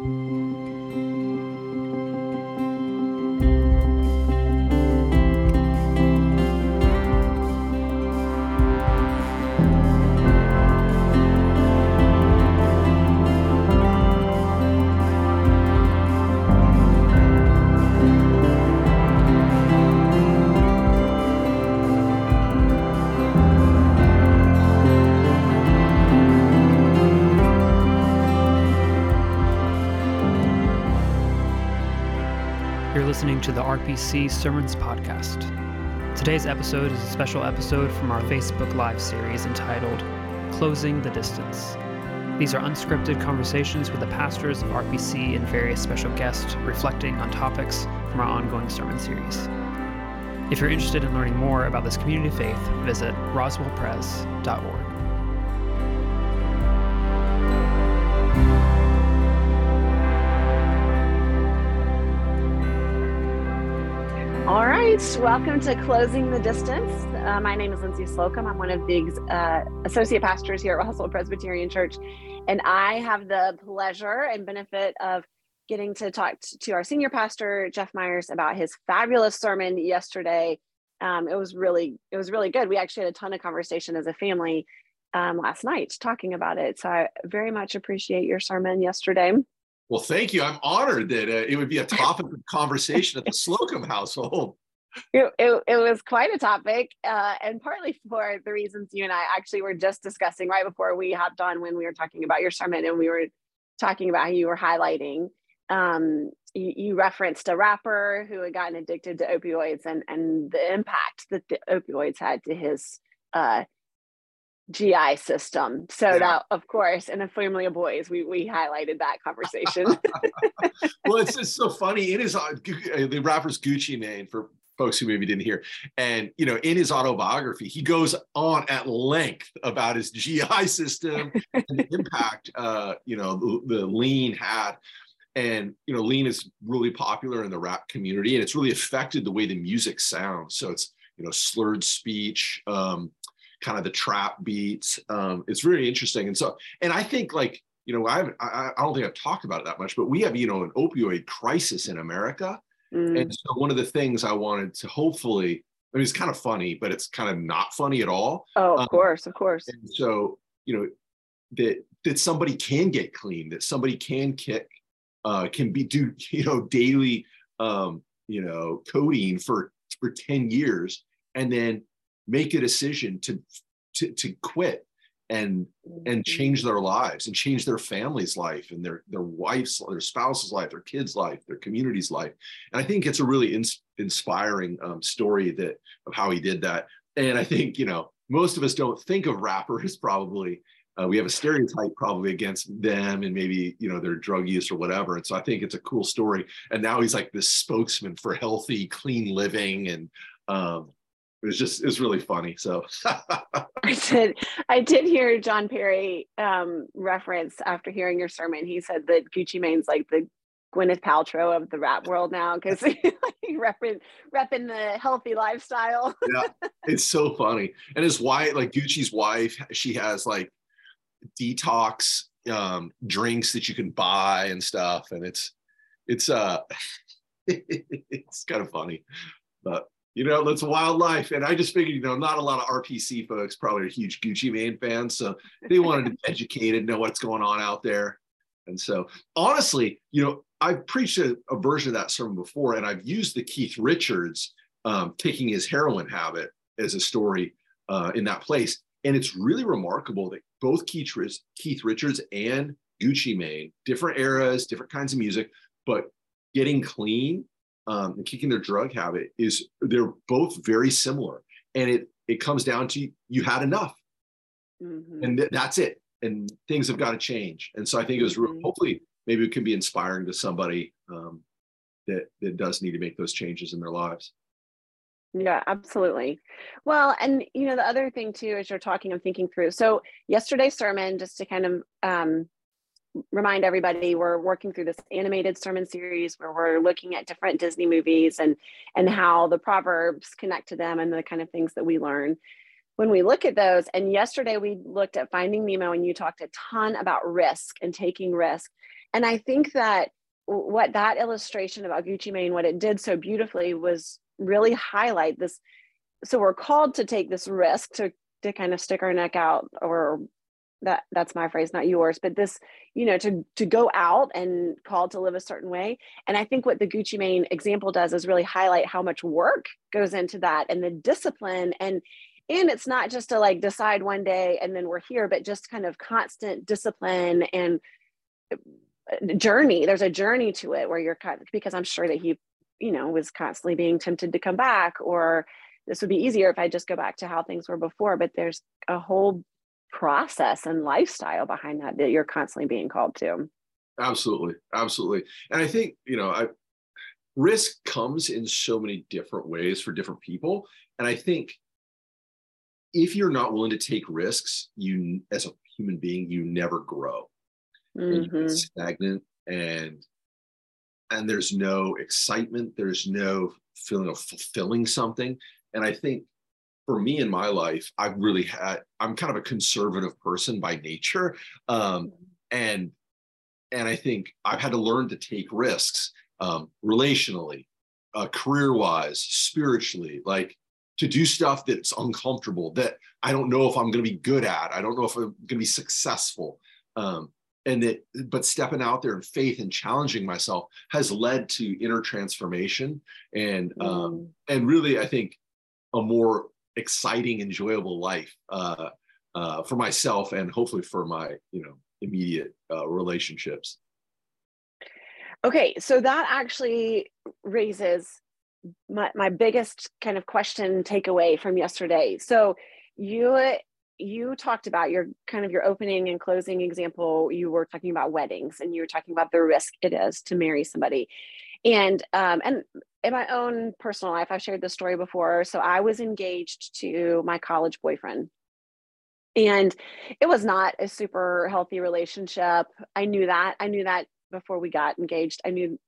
listening to RPC Sermons Podcast. Today's episode is a special episode from our Facebook Live series entitled Closing the Distance. These are unscripted conversations with the pastors of RPC and various special guests reflecting on topics from our ongoing sermon series. If you're interested in learning more about this community of faith, visit roswellpres.org. right, welcome to Closing the Distance. Uh, my name is Lyndsay Slocum. I'm one of the uh, associate pastors here at Roswell Presbyterian Church, and I have the pleasure and benefit of getting to talk to our senior pastor Jeff Meyers about his fabulous sermon yesterday. Um, it was really, it was really good. We actually had a ton of conversation as a family um, last night talking about it. So I very much appreciate your sermon yesterday. Well, thank you. I'm honored that uh, it would be a topic of conversation at the Slocum household. It, it, it was quite a topic, uh, and partly for the reasons you and I actually were just discussing right before we hopped on when we were talking about your sermon and we were talking about how you were highlighting. Um, you, you, referenced a rapper who had gotten addicted to opioids and, and the impact that the opioids had to his uh, GI system. So yeah. that, of course, in a family of boys, we we highlighted that conversation. well, it's just so funny. It is uh, the rapper's Gucci Mane for folks who maybe didn't hear. And you know, in his autobiography, he goes on at length about his GI system and the impact uh, you know the, the lean had. And you know, lean is really popular in the rap community, and it's really affected the way the music sounds. So it's you know slurred speech. Um, kind of the trap beats. Um, it's really interesting. And so, and I think like, you know, I've, I, I don't think I've talked about it that much, but we have, you know, an opioid crisis in America. Mm. And so one of the things I wanted to hopefully, I mean, it's kind of funny, but it's kind of not funny at all. Oh, of um, course, of course. And so, you know, that that somebody can get clean, that somebody can kick, uh, can be do, you know, daily, um, you know, codeine for for 10 years and then make a decision to to, to quit and and change their lives and change their family's life and their their wife's their spouse's life their kids life their community's life. And i think it's a really ins- inspiring um, story that of how he did that. And i think you know most of us don't think of rappers probably. Uh, we have a stereotype probably against them and maybe you know their drug use or whatever. And so i think it's a cool story. And now he's like this spokesman for healthy clean living and um, it was just it's really funny so. I did i did hear john perry um, reference after hearing your sermon. He said that gucci mane's like the gwyneth paltrow of the rap world now because he repping, repping the healthy lifestyle. Yeah it's so funny. And his wife like gucci's wife she has like detox um, drinks that you can buy and stuff and it's it's uh it's kind of funny but you know, that's wildlife. And I just figured, you know, not a lot of RPC folks probably are huge Gucci Mane fans. So they wanted to be educated, know what's going on out there. And so honestly, you know, I've preached a, a version of that sermon before, and I've used the Keith Richards um, taking his heroin habit as a story uh, in that place. And it's really remarkable that both Keith, Keith Richards and Gucci Mane, different eras, different kinds of music, but getting clean um, and kicking their drug habit is they're both very similar and it it comes down to you had enough mm-hmm. and th- that's it and things have got to change and so i think it was mm-hmm. hopefully maybe it can be inspiring to somebody um, that that does need to make those changes in their lives yeah, absolutely. Well, and you know, the other thing too, as you're talking, I'm thinking through. So yesterday's sermon, just to kind of um, remind everybody we're working through this animated sermon series where we're looking at different Disney movies and and how the proverbs connect to them and the kind of things that we learn. when we look at those, and yesterday we looked at Finding Nemo, and you talked a ton about risk and taking risk. And I think that what that illustration about Gucci Mane, what it did so beautifully was really highlight this. So we're called to take this risk to to kind of stick our neck out or that that's my phrase not yours but this you know to to go out and called to live a certain way. And i think what the gucci mane example does is really highlight how much work goes into that and the discipline. And and it's not just to like decide one day and then we're here but just kind of constant discipline and uh, journey. There's a journey to it where you're kind because i'm sure that he you know was constantly being tempted to come back or this would be easier if i just go back to how things were before but there's a whole process and lifestyle behind that that you're constantly being called to. Absolutely absolutely. And i think you know I, risk comes in so many different ways for different people. And i think if you're not willing to take risks you as a human being you never grow. Mm-hmm. you stagnant and and there's no excitement. There's no feeling of fulfilling something. And i think for me in my life, I've really had, I'm kind of a conservative person by nature. Um, and, and I think I've had to learn to take risks um, relationally, uh, career wise, spiritually, like to do stuff that's uncomfortable that I don't know if I'm going to be good at. I don't know if I'm going to be successful. Um, and that, but stepping out there in faith and challenging myself has led to inner transformation and, um, mm. and really, I think a more exciting, enjoyable life uh, uh, for myself and hopefully for my you know immediate uh, relationships. Okay, so that actually raises my, my biggest kind of question takeaway from yesterday. So you you talked about your kind of your opening and closing example. You were talking about weddings and you were talking about the risk it is to marry somebody and um, and in my own personal life i've shared this story before. So i was engaged to my college boyfriend. And it was not a super healthy relationship. I knew that. I knew that before we got engaged. I knew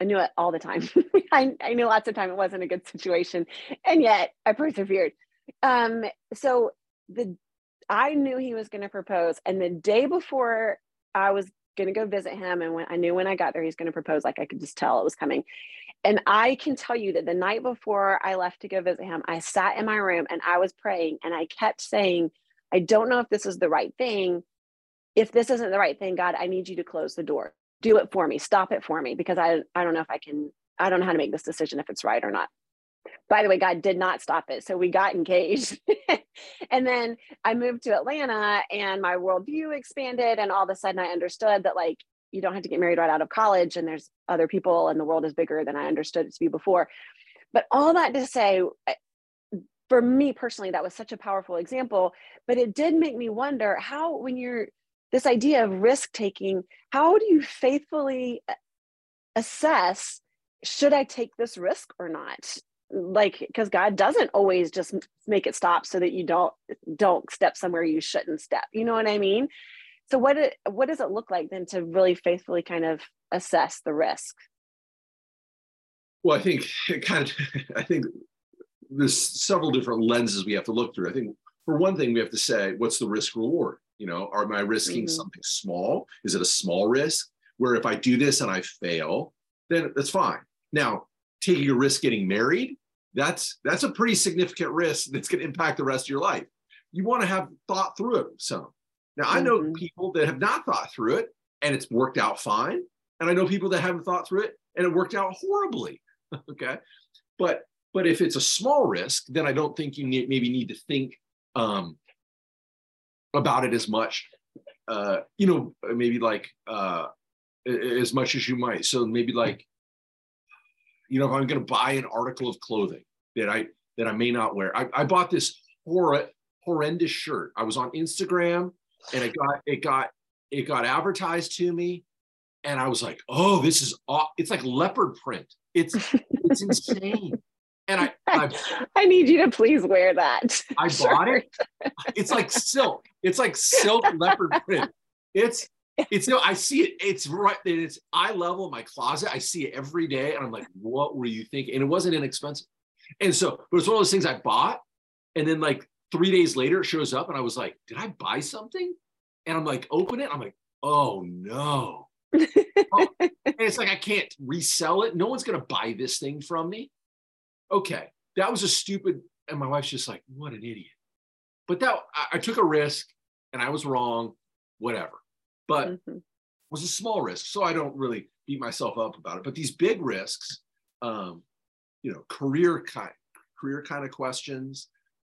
i knew it all the time. I, I knew lots of time it wasn't a good situation. And yet i persevered. Um so the i knew he was going to propose. And the day before i was going to go visit him. And when I knew when I got there, he's going to propose, like I could just tell it was coming. And I can tell you that the night before I left to go visit him, I sat in my room and I was praying and I kept saying, I don't know if this is the right thing. If this isn't the right thing, God, I need you to close the door. Do it for me. Stop it for me because I, I don't know if I can, I don't know how to make this decision if it's right or not by the way, God did not stop it. So we got engaged. and then I moved to Atlanta and my worldview expanded. And all of a sudden I understood that, like, you don't have to get married right out of college and there's other people and the world is bigger than I understood it to be before. But all that to say, for me personally, that was such a powerful example. But it did make me wonder how, when you're this idea of risk taking, how do you faithfully uh, assess should I take this risk or not? like because god doesn't always just make it stop so that you don't don't step somewhere you shouldn't step you know what i mean so what it, what does it look like then to really faithfully kind of assess the risk? Well i think it kind of i think there's several different lenses we have to look through. I think for one thing we have to say what's the risk reward? You know am i risking mm-hmm. something small? Is it a small risk? Where if i do this and i fail then that's fine. Now taking a risk getting married that's that's a pretty significant risk that's going to impact the rest of your life. You want to have thought through it some now i know mm-hmm. people that have not thought through it and it's worked out fine and i know people that haven't thought through it and it worked out horribly okay but but if it's a small risk then i don't think you need, maybe need to think um, about it as much uh, you know maybe like uh, as much as you might so maybe like you know, if I'm going to buy an article of clothing that I that I may not wear, I, I bought this hor- horrendous shirt. I was on Instagram and it got it got it got advertised to me, and I was like, oh, this is aw-. it's like leopard print. It's it's insane. And I, I, I need you to please wear that. I bought it. It's like silk. It's like silk leopard print. It's it's no, I see it. It's right. It's eye level in my closet. I see it every day, and I'm like, what were you thinking? And it wasn't inexpensive. And so, but it's one of those things I bought, and then like three days later, it shows up, and I was like, did I buy something? And I'm like, open it. I'm like, oh no. oh, and it's like I can't resell it. No one's gonna buy this thing from me. Okay, that was a stupid. And my wife's just like, what an idiot. But that I, I took a risk, and I was wrong. Whatever. But mm-hmm. it was a small risk, so I don't really beat myself up about it. But these big risks, um, you know, career kind, career kind of questions,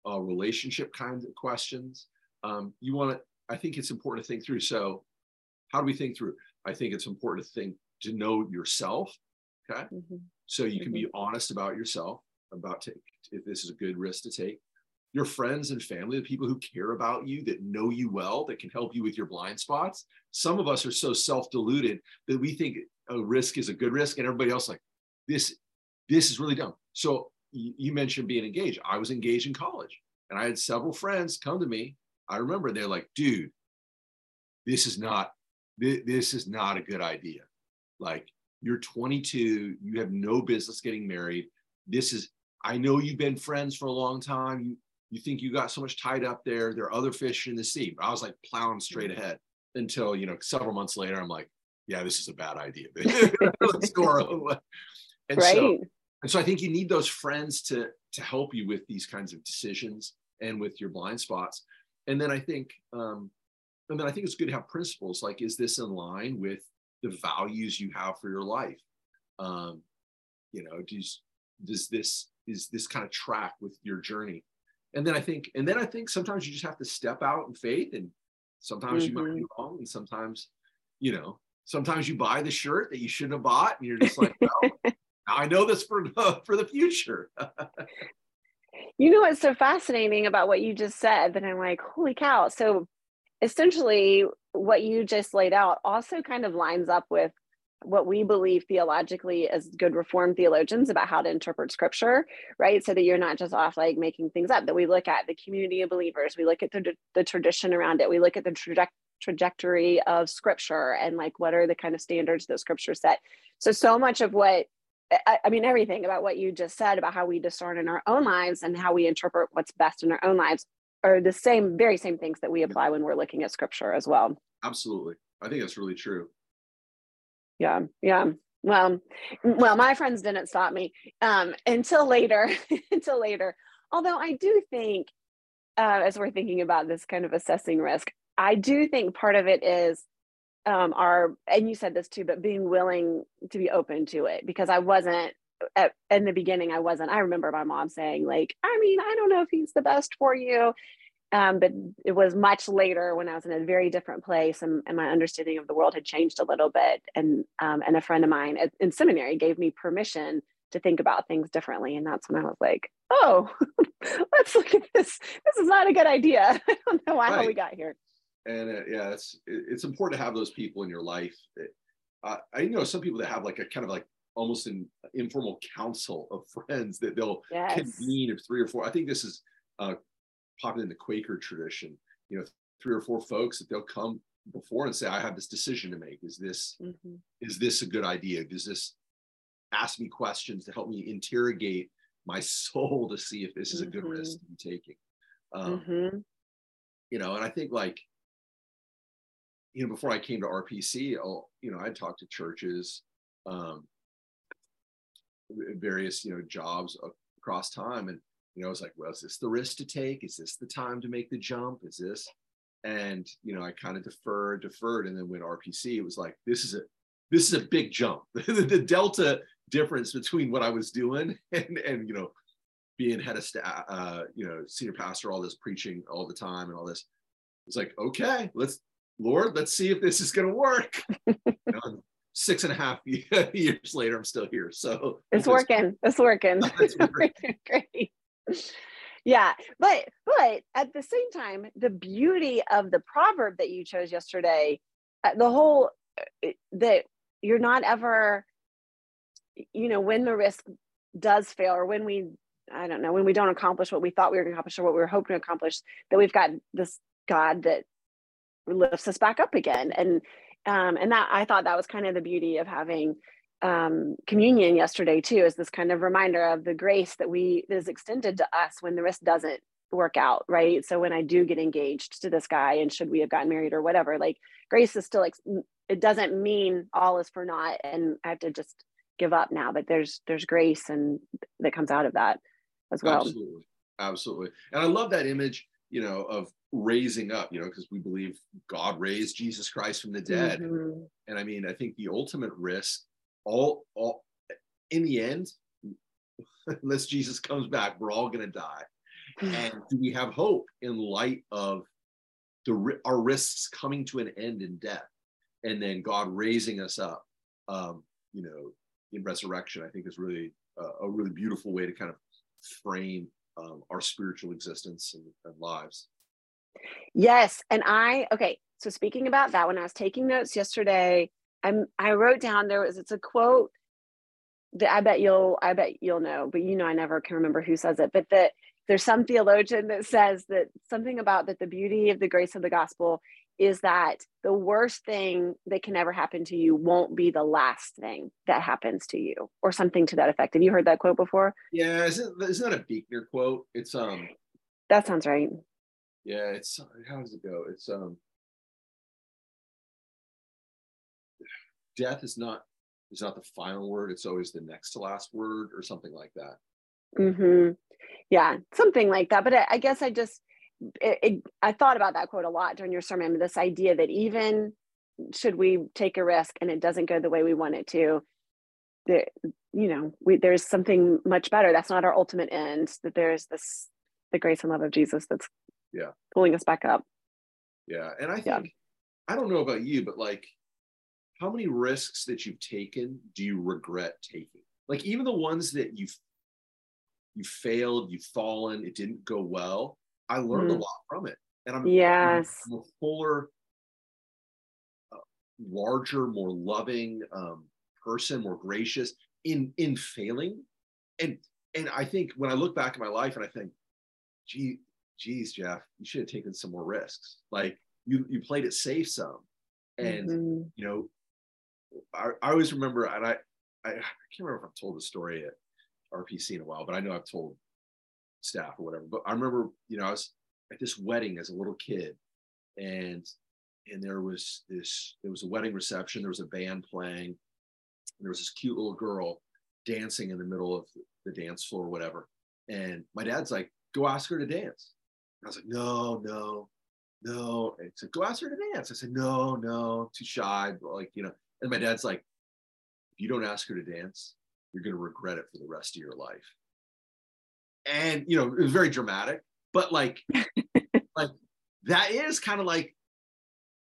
uh, relationship kinds of questions. Um, you want to, I think it's important to think through. So, how do we think through? I think it's important to think to know yourself. Okay. Mm-hmm. So you mm-hmm. can be mm-hmm. honest about yourself, about take, if this is a good risk to take. Your friends and family, the people who care about you, that know you well, that can help you with your blind spots. Some of us are so self-deluded that we think a risk is a good risk, and everybody else like this. This is really dumb. So you mentioned being engaged. I was engaged in college and I had several friends come to me. I remember they're like, dude, this is not, this is not a good idea. Like you're 22, you have no business getting married. This is, I know you've been friends for a long time. You, you think you got so much tied up there. There are other fish in the sea. But I was like plowing straight mm-hmm. ahead until, you know, several months later, I'm like, yeah, this is a bad idea. Let's go our own way. And right. so and so I think you need those friends to to help you with these kinds of decisions and with your blind spots. And then I think, um, and then I think it's good to have principles like, is this in line with the values you have for your life? Um, you know, does does this is this kind of track with your journey? And then I think, and then I think sometimes you just have to step out in faith, and sometimes mm-hmm. you might be mm-hmm. wrong, and sometimes, you know, sometimes you buy the shirt that you shouldn't have bought, and you're just like, well, I know this for for the future. you know what's so fascinating about what you just said that I'm like, holy cow. So essentially what you just laid out also kind of lines up with what we believe theologically as good reformed theologians about how to interpret scripture right so that you're not just off like making things up that we look at the community of believers we look at the, the tradition around it we look at the traje- trajectory of scripture and like what are the kind of standards that scripture set so so much of what I, I mean, everything about what you just said about how we discern in our own lives and how we interpret what's best in our own lives are the same, very same things that we apply when we're looking at scripture as well. Absolutely. I think that's really true. Yeah. Yeah. Well, well, my friends didn't stop me um, until later, until later. Although I do think, uh, as we're thinking about this kind of assessing risk, I do think part of it is um, are and you said this too but being willing to be open to it because i wasn't at, in the beginning i wasn't i remember my mom saying like i mean i don't know if he's the best for you. Um, but it was much later when i was in a very different place and, and my understanding of the world had changed a little bit. And um, and a friend of mine at, in seminary gave me permission to think about things differently. And that's when i was like oh let's look at this. This is not a good idea. I don't know why right. how we got here and uh, yeah, it's it's important to have those people in your life. Uh, I know some people that have like a kind of like almost an informal council of friends that they'll yes. convene of three or four. I think this is uh, popular in the Quaker tradition. You know, three or four folks that they'll come before and say, "I have this decision to make. Is this mm-hmm. is this a good idea? Does this ask me questions to help me interrogate my soul to see if this is a good mm-hmm. risk to be taking?" Um, mm-hmm. You know, and I think like you know, before I came to RPC, I'll, you know, I'd talk to churches, um, various, you know, jobs across time. And, you know, I was like, well, is this the risk to take? Is this the time to make the jump? Is this? And, you know, I kind of deferred, deferred. And then when RPC, it was like, this is a, this is a big jump. the delta difference between what I was doing and, and, you know, being head of staff, uh, you know, senior pastor, all this preaching all the time and all this. It's like, okay, let's Lord, let's see if this is going to work. you know, six and a half years later, I'm still here. So it's working. It's working. It's working. Great. Yeah, but but at the same time, the beauty of the proverb that you chose yesterday, uh, the whole uh, that you're not ever, you know, when the risk does fail or when we I don't know, when we don't accomplish what we thought we were going to accomplish or what we were hoping to accomplish, that we've got this God that lifts us back up again. And um, and that i thought that was kind of the beauty of having um, communion yesterday too is this kind of reminder of the grace that we is extended to us when the risk doesn't work out right? So when i do get engaged to this guy and should we have gotten married or whatever like grace is still like it doesn't mean all is for naught and i have to just give up now but there's there's grace and that comes out of that as well. Absolutely. Absolutely. And i love that image you know of raising up you know because we believe god raised jesus christ from the dead. Mm-hmm. and i mean i think the ultimate risk all all in the end unless jesus comes back we're all going to die and do we have hope in light of the our risks coming to an end in death and then god raising us up um, you know in resurrection i think is really a, a really beautiful way to kind of frame um, our spiritual existence and, and lives. Yes and i okay so speaking about that when i was taking notes yesterday i'm i wrote down there was it's a quote that i bet you'll i bet you'll know but you know i never can remember who says it but that there's some theologian that says that something about that the beauty of the grace of the gospel is that the worst thing that can ever happen to you won't be the last thing that happens to you or something to that effect. Have you heard that quote before? Yeah isn't, isn't that a Buechner quote? It's um that sounds right. Yeah it's how does it go? It's um death is not is not the final word. It's always the next to last word or something like that. Mm-hmm. Yeah something like that. But I, I guess i just it, it, i thought about that quote a lot during your sermon this idea that even should we take a risk and it doesn't go the way we want it to there you know we, there's something much better that's not our ultimate end that there's this the grace and love of jesus that's yeah pulling us back up yeah and i think yeah. i don't know about you but like how many risks that you've taken do you regret taking like even the ones that you've you failed, you've fallen, it didn't go well. I learned mm. a lot from it. And I'm, yes. I'm a fuller, uh, larger, more loving um, person, more gracious in in failing. And and I think when I look back at my life and I think, gee, geez, Jeff, you should have taken some more risks. Like you you played it safe some. And mm-hmm. you know, I, I always remember, and I, I, I can't remember if I've told the story at RPC in a while, but I know I've told staff or whatever. But I remember, you know, I was at this wedding as a little kid, and and there was this there was a wedding reception, there was a band playing, there was this cute little girl dancing in the middle of the dance floor or whatever. And my dad's like, go ask her to dance. And I was like, no, no, no. And he said, go ask her to dance. I said, no, no, too shy. Like, you know, and my dad's like, if you don't ask her to dance, you're going to regret it for the rest of your life. And, you know, it was very dramatic, but like, like that is kind of like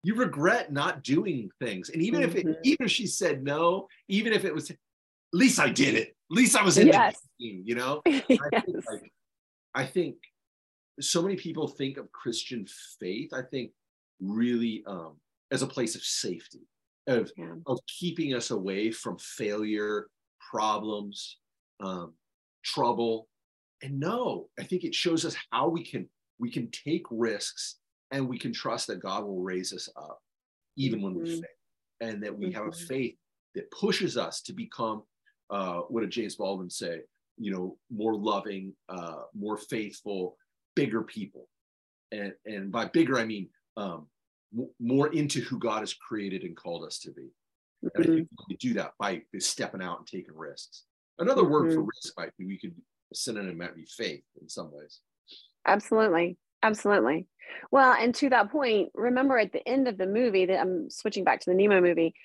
you regret not doing things. And even mm-hmm. if it, mm-hmm. even if she said no, even if it was, at least I did it. At least I was in yes. the team, you know? yes. I, think like, I think so many people think of Christian faith, I think really um, as a place of safety, of, yeah. of keeping us away from failure problems, um, trouble. And no, I think it shows us how we can we can take risks and we can trust that God will raise us up even mm-hmm. when we mm-hmm. fail, and that we mm-hmm. have a mm-hmm. faith that pushes us to become uh, what did James Baldwin say? You know, more loving, uh, more faithful, bigger people, and and by bigger I mean um, more into who God has created and called us to be. And I think we do that by stepping out and taking risks. Another mm-hmm. word for mm-hmm. risk might be we could synonym might be faith in some ways. Absolutely. Absolutely. Well, and to that point, remember at the end of the movie that I'm switching back to the Nemo movie,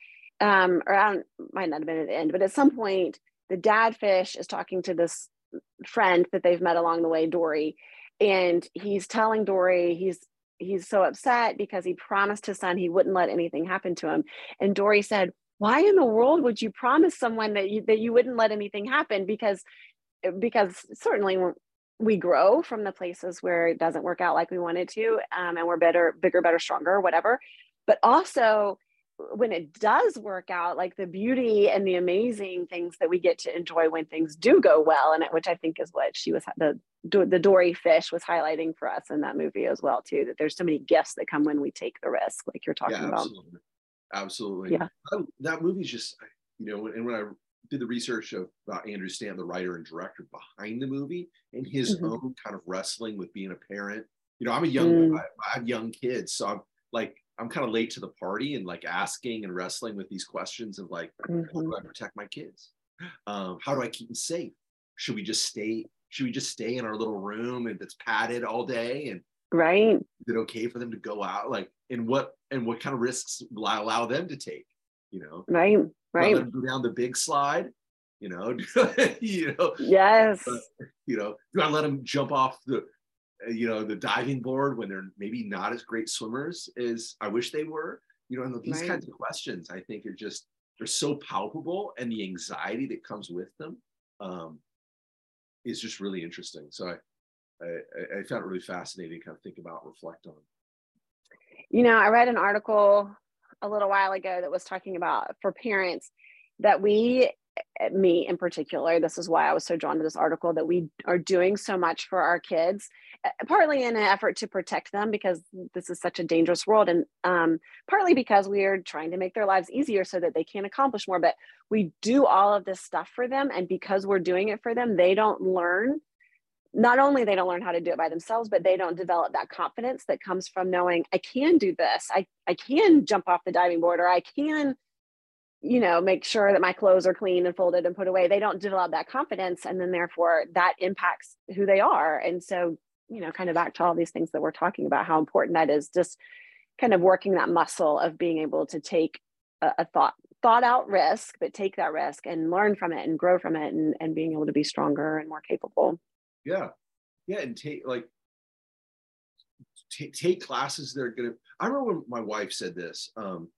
um, or I might not have been at the end, but at some point, the dad fish is talking to this friend that they've met along the way, Dory, and he's telling Dory he's he's so upset because he promised his son he wouldn't let anything happen to him, and Dory said, why in the world would you promise someone that you that you wouldn't let anything happen because because certainly we grow from the places where it doesn't work out like we wanted to um, and we're better bigger better stronger whatever. But also when it does work out like the beauty and the amazing things that we get to enjoy when things do go well and which i think is what she was the the dory fish was highlighting for us in that movie as well too that there's so many gifts that come when we take the risk like you're talking yeah, about. absolutely. Yeah. I, that movie's just you know and when i did the research of, about Andrew Stanton, the writer and director behind the movie, and his mm-hmm. own kind of wrestling with being a parent. You know, I'm a young, mm. I, I have young kids, so I'm like I'm kind of late to the party and like asking and wrestling with these questions of like, mm-hmm. how do I mm-hmm. protect my kids? Um, how do I keep them safe? Should we just stay? Should we just stay in our little room and that's padded all day? And right, is it okay for them to go out? Like, and what and what kind of risks will I allow them to take? You know, right, right. Go down the big slide. You know, you know. Yes. Uh, you know, do I let them jump off the uh, you know the diving board when they're maybe not as great swimmers as I wish they were. You know, and these right. kinds of questions I think are just they're so palpable, and the anxiety that comes with them um, is just really interesting. So I, I I found it really fascinating to kind of think about, reflect on. You know, I read an article a little while ago that was talking about for parents that we me in particular this is why i was so drawn to this article that we are doing so much for our kids uh, partly in an effort to protect them because this is such a dangerous world. And um, partly because we are trying to make their lives easier so that they can accomplish more. But we do all of this stuff for them. And because we're doing it for them they don't learn not only they don't learn how to do it by themselves but they don't develop that confidence that comes from knowing i can do this. I, I can jump off the diving board or i can you know make sure that my clothes are clean and folded and put away. They don't develop that confidence and then therefore that impacts who they are. And so you know, kind of back to all these things that we're talking about, how important that is, just kind of working that muscle of being able to take a, a thought thought out risk, but take that risk and learn from it and grow from it and, and being able to be stronger and more capable. Yeah. Yeah. And take like t- take classes that are gonna I remember when my wife said this. Um,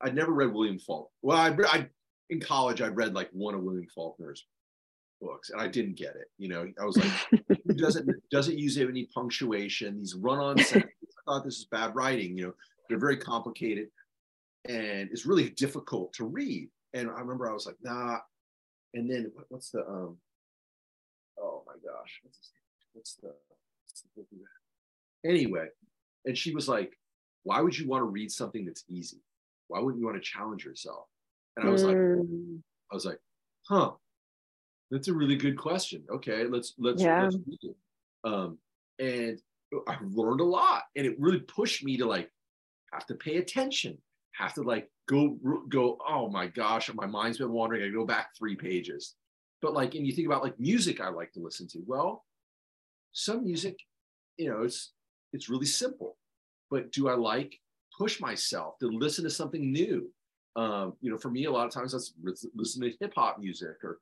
I'd never read William Faulkner. Well, I, I in college I'd read like one of William Faulkner's books and I didn't get it. You know, I was like, doesn't doesn't use any punctuation. These run-on sentences. I thought this is bad writing. You know, they're very complicated and it's really difficult to read. And I remember I was like, nah. And then what's the um? Gosh, what's the, what's the anyway? And she was like, why would you want to read something that's easy? Why wouldn't you want to challenge yourself? And I was mm. like, I was like, huh, that's a really good question. Okay, let's let's, yeah. let's read it. Um, and I learned a lot, and it really pushed me to like have to pay attention, have to like go go. Oh my gosh, my mind's been wandering. I go back three pages. But like, and you think about like music I like to listen to. Well, some music, you know, it's it's really simple. But do I like push myself to listen to something new? Um, you know, for me, a lot of times that's listening to hip hop music or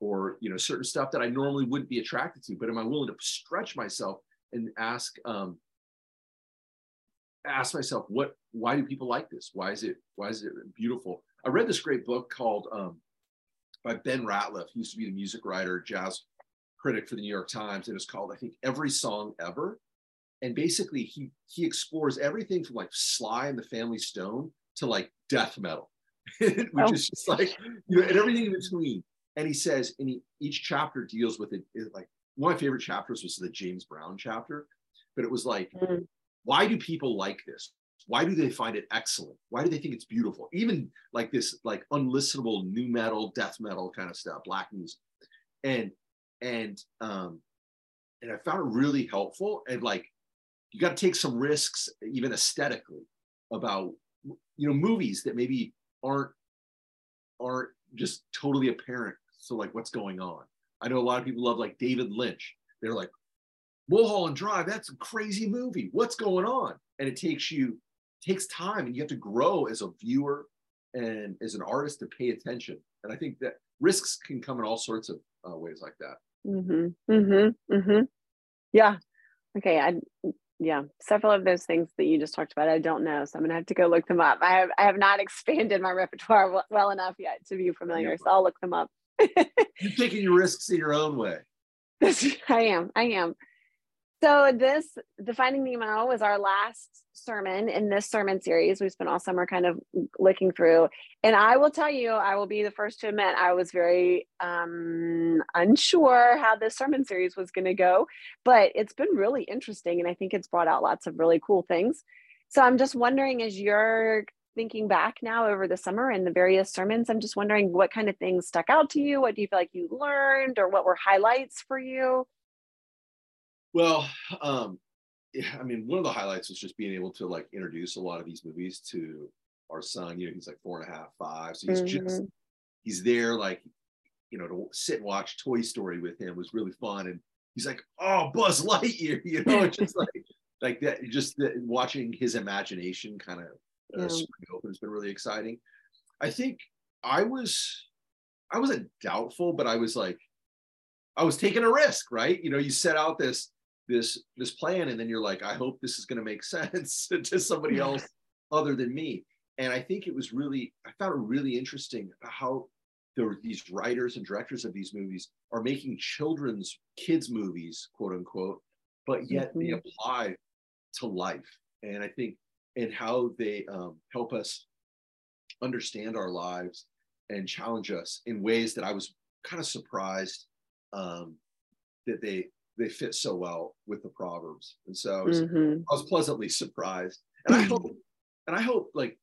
or you know certain stuff that I normally wouldn't be attracted to. But am I willing to stretch myself and ask um, ask myself what why do people like this? Why is it why is it beautiful? I read this great book called um, by Ben Ratliff. He used to be the music writer, jazz critic for the New York Times, and it's called I think Every Song Ever. And basically, he he explores everything from like Sly and the Family Stone to like death metal, which oh. is just like you know, and everything in between and he says, and he, each chapter deals with it, it. Like one of my favorite chapters was the James Brown chapter, but it was like, mm-hmm. why do people like this? Why do they find it excellent? Why do they think it's beautiful? Even like this, like unlistenable nu metal, death metal kind of stuff, black music, and and um, and I found it really helpful. And like, you got to take some risks, even aesthetically, about you know movies that maybe aren't aren't just totally apparent so like, what's going on? I know a lot of people love like David Lynch. They're like, Mulholland Drive, that's a crazy movie. What's going on? And it takes you, takes time and you have to grow as a viewer and as an artist to pay attention. And I think that risks can come in all sorts of uh, ways like that. Mm-hmm. Mm-hmm. Mm-hmm. Yeah. Okay. I yeah, several of those things that you just talked about, I don't know, so I'm gonna have to go look them up. I have I have not expanded my repertoire well, well enough yet to be familiar, so I'll look them up. You're taking your risks in your own way. I am. I am. So this defining Nemo was our last sermon in this sermon series. We spent all summer kind of looking through, and I will tell you, I will be the first to admit I was very um, unsure how this sermon series was going to go, but it's been really interesting, and I think it's brought out lots of really cool things. So I'm just wondering, as you're thinking back now over the summer and the various sermons, I'm just wondering what kind of things stuck out to you. What do you feel like you learned, or what were highlights for you? Well, um, yeah, I mean, one of the highlights was just being able to like introduce a lot of these movies to our son. You know, he's like four and a half, five, so he's mm-hmm. just he's there, like you know, to sit and watch Toy Story with him was really fun, and he's like, "Oh, Buzz Lightyear," you know, it's just like like that. Just the, watching his imagination kind of uh, yeah. open has been really exciting. I think I was I wasn't doubtful, but I was like, I was taking a risk, right? You know, you set out this this this plan and then you're like i hope this is going to make sense to somebody else other than me. And i think it was really i found it really interesting how there were these writers and directors of these movies are making children's kids movies quote unquote but yet mm-hmm. they apply to life. And i think and how they um, help us understand our lives and challenge us in ways that i was kind of surprised um, that they they fit so well with the proverbs. And so i was, mm-hmm. I was pleasantly surprised. And i hope and i hope like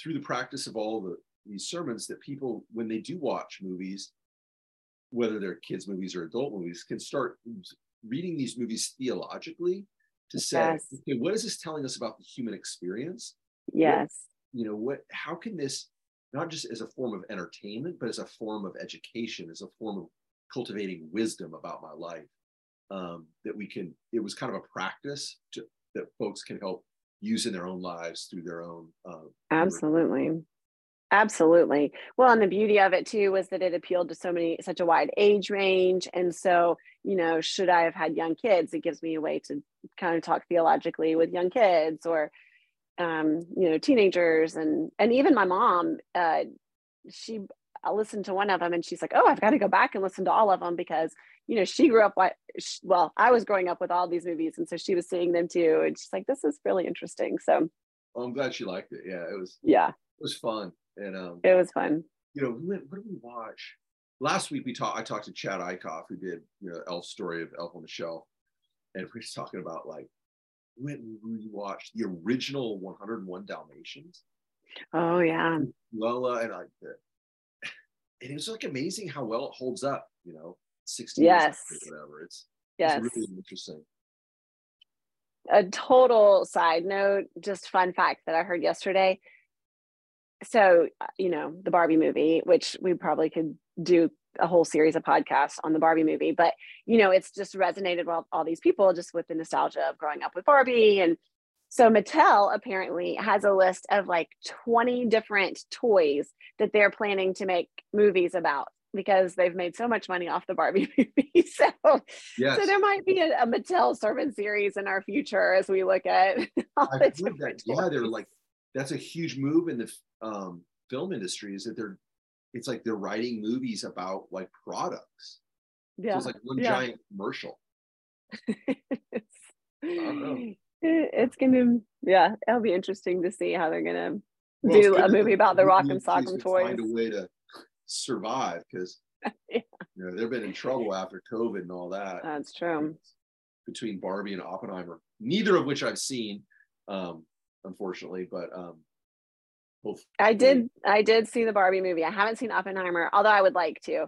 through the practice of all the these sermons that people when they do watch movies whether they're kids movies or adult movies can start reading these movies theologically to say yes. okay what is this telling us about the human experience? Yes. what, you know what how can this not just as a form of entertainment but as a form of education as a form of cultivating wisdom about my life um, that we can it was kind of a practice to, that folks can help use in their own lives through their own uh, absolutely. work. absolutely. Well and the beauty of it too was that it appealed to so many such a wide age range. And so you know should i have had young kids it gives me a way to kind of talk theologically with young kids or um, you know teenagers. And and even my mom uh, she I listened to one of them and she's like, oh, I've got to go back and listen to all of them because, you know, she grew up, well, I was growing up with all these movies. And so she was seeing them too. And she's like, this is really interesting. So well, I'm glad she liked it. Yeah, it was, yeah, it was fun. And, um, it was fun. You know, we went, what did we watch? Last week we talked, I talked to Chad Eickhoff, who did, you know, Elf story of Elf on the Shelf. And we just talking about like, we went and rewatched the original 101 Dalmatians. Oh yeah. Lola and like the and it's like amazing how well it holds up, you know, 60 yes. whatever. It's, yes. it's really interesting. A total side note, just fun fact that I heard yesterday. So, uh, you know, the Barbie movie, which we probably could do a whole series of podcasts on the Barbie movie, but you know, it's just resonated with all these people just with the nostalgia of growing up with Barbie and so Mattel apparently has a list of like 20 different toys that they're planning to make movies about because they've made so much money off the Barbie movie. so, yes. so there might be a, a, Mattel servant series in our future as we look at all the that, yeah, they're like that's a huge move in the um, film industry is that they're it's like they're writing movies about like products. Yeah. So it's like one yeah. giant commercial. it's gonna yeah it'll be interesting to see how they're gonna well, do a movie about the Rock'em Sock'em toys find a way to survive because yeah. you know they've been in trouble after covid and all that. That's true. Between barbie and oppenheimer neither of which i've seen um unfortunately but um both i did i did see the barbie movie. I haven't seen oppenheimer although i would like to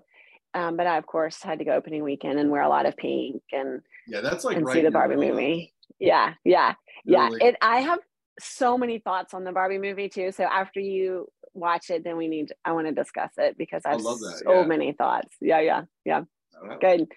um, but I, of course, had to go opening weekend and wear a lot of pink and yeah, that's like and right see the Barbie movie. Yeah yeah yeah. It i have so many thoughts on the barbie movie too. So after you watch it then we need i want to discuss it because i have I so yeah. many thoughts. Yeah yeah yeah. Good.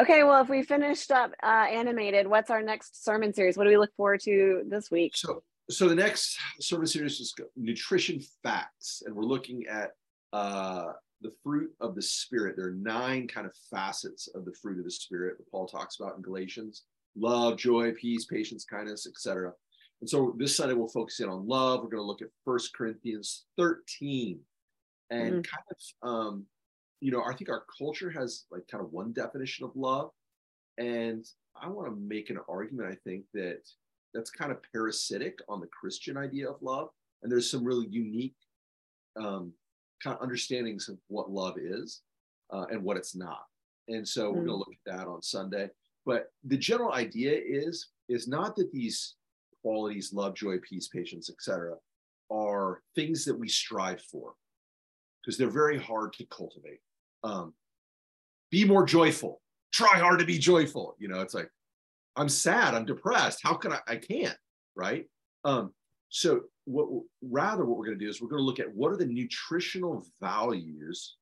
Okay well if we finished up uh, animated what's our next sermon series? What do we look forward to this week? So so the next sermon series is nutrition facts and we're looking at uh the fruit of the spirit. There are nine kind of facets of the fruit of the spirit that paul talks about in galatians. Love, joy, peace, patience, kindness, etc. And so this Sunday we'll focus in on love. We're going to look at First Corinthians 13 and mm-hmm. kind of um, you know, I think our culture has like kind of one definition of love. And I want to make an argument, I think, that that's kind of parasitic on the Christian idea of love. And there's some really unique um, kind of understandings of what love is uh, and what it's not. And so mm-hmm. we're going to look at that on Sunday. But the general idea is is not that these qualities, love, joy, peace, patience, etc., are things that we strive for because they're very hard to cultivate. Um, be more joyful. Try hard to be joyful. You know, it's like I'm sad. I'm depressed. How can I? I can't. Right. Um, so what rather what we're going to do is we're going to look at what are the nutritional values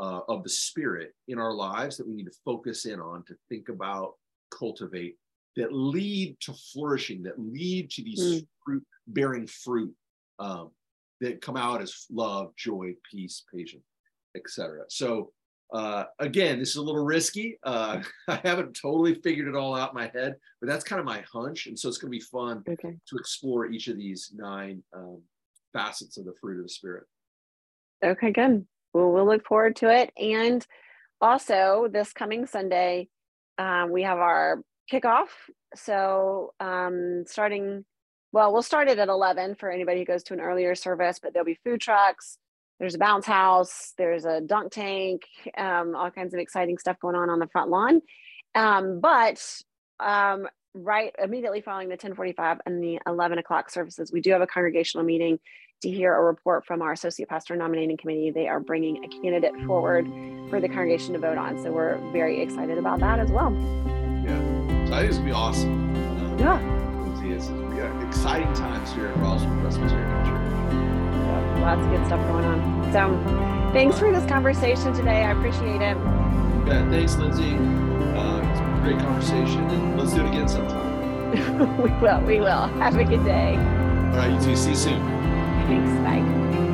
uh, of the spirit in our lives that we need to focus in on to think about, cultivate that lead to flourishing, that lead to these mm. fruit bearing fruit um, that come out as love, joy, peace, patience, etc. So uh, again, this is a little risky. Uh, I haven't totally figured it all out in my head, but that's kind of my hunch, and so it's going to be fun okay. to explore each of these nine um, facets of the fruit of the spirit. Okay, good. Well, we'll look forward to it, and also this coming Sunday, um, we have our kickoff. So um, starting, well, we'll start it at 11 for anybody who goes to an earlier service, but there'll be food trucks. There's a bounce house. There's a dunk tank. Um, all kinds of exciting stuff going on on the front lawn. Um, but um, right immediately following the 1045 and the 11 o'clock services, we do have a congregational meeting to hear a report from our associate pastor nominating committee. They are bringing a candidate forward for the congregation to vote on. So we're very excited about that as well. I think it's going to be awesome. Uh, yeah. It's, it's exciting times here at Roswell Presbyterian Church. Yeah, lots of good stuff going on. So thanks for this conversation today. I appreciate it. Yeah, thanks, Lyndsay. Uh, it's been a great conversation, and let's do it again sometime. we will. We will. Have a good day. All right, you too. See you soon. Thanks. Bye.